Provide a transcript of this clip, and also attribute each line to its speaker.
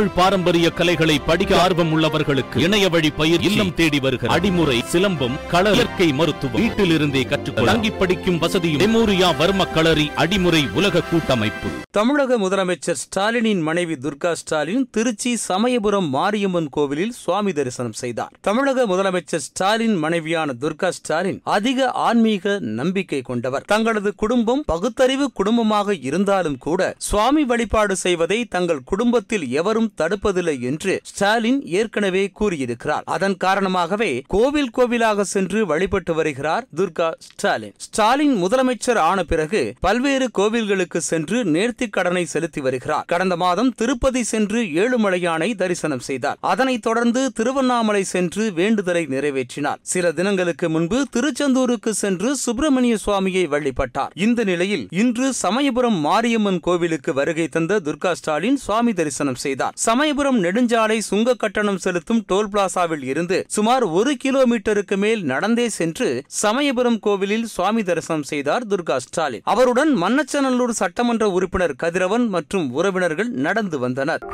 Speaker 1: தமிழ் பாரம்பரிய கலைகளை படிக்க ஆர்வம் உள்ளவர்களுக்கு இணைய வழி பயிர் இல்லம் தேடி வருகிற அடிமுறை சிலம்பம் கள இயற்கை மருத்துவம். வீட்டிலிருந்தே கற்றுக்கொள்ள தங்கி படிக்கும் வசதியும் மெமோரியா வர்ம களரி அடிமுறை உலக கூட்டமைப்பு.
Speaker 2: தமிழக முதலமைச்சர் ஸ்டாலினின் மனைவி துர்கா ஸ்டாலின் திருச்சி சமயபுரம் மாரியம்மன் கோவிலில் சுவாமி தரிசனம் செய்தார். தமிழக முதலமைச்சர் ஸ்டாலின் மனைவியான துர்கா ஸ்டாலின் அதிக ஆன்மீக நம்பிக்கை கொண்டவர். தங்களது குடும்பம் பகுத்தறிவு குடும்பமாக இருந்தாலும் கூட சுவாமி வழிபாடு செய்வதை தங்கள் குடும்பத்தில் எவரும் தடுப்பதில்லை என்று ஸ்டாலின் ஏற்கனவே கூறியிருக்கிறார். அதன் காரணமாகவே கோவில் கோவிலாக சென்று வழிபட்டு வருகிறார் துர்கா ஸ்டாலின். ஸ்டாலின் முதலமைச்சர் ஆன பிறகு பல்வேறு கோவில்களுக்கு சென்று நேர்த்திக் கடனை செலுத்தி வருகிறார். கடந்த மாதம் திருப்பதி சென்று ஏழுமலையானை தரிசனம் செய்தார். அதனைத் தொடர்ந்து திருவண்ணாமலை சென்று வேண்டுதலை நிறைவேற்றினார். சில தினங்களுக்கு முன்பு திருச்செந்தூருக்கு சென்று சுப்பிரமணிய சுவாமியை வழிபட்டார். இந்த நிலையில் இன்று சமயபுரம் மாரியம்மன் கோவிலுக்கு வருகை தந்த துர்கா ஸ்டாலின் சுவாமி தரிசனம் செய்தார். சமயபுரம் நெடுஞ்சாலை சுங்க கட்டணம் செலுத்தும் டோல் பிளாசாவில் இருந்து சுமார் ஒரு கிலோமீட்டருக்கு மேல் நடந்தே சென்று சமயபுரம் கோவிலில் சுவாமி தரிசனம் செய்தார் துர்கா ஸ்டாலின். அவருடன் மன்னச்சநல்லூர் சட்டமன்ற உறுப்பினர் கதிரவன் மற்றும் உறவினர்கள் நடந்து வந்தனர்.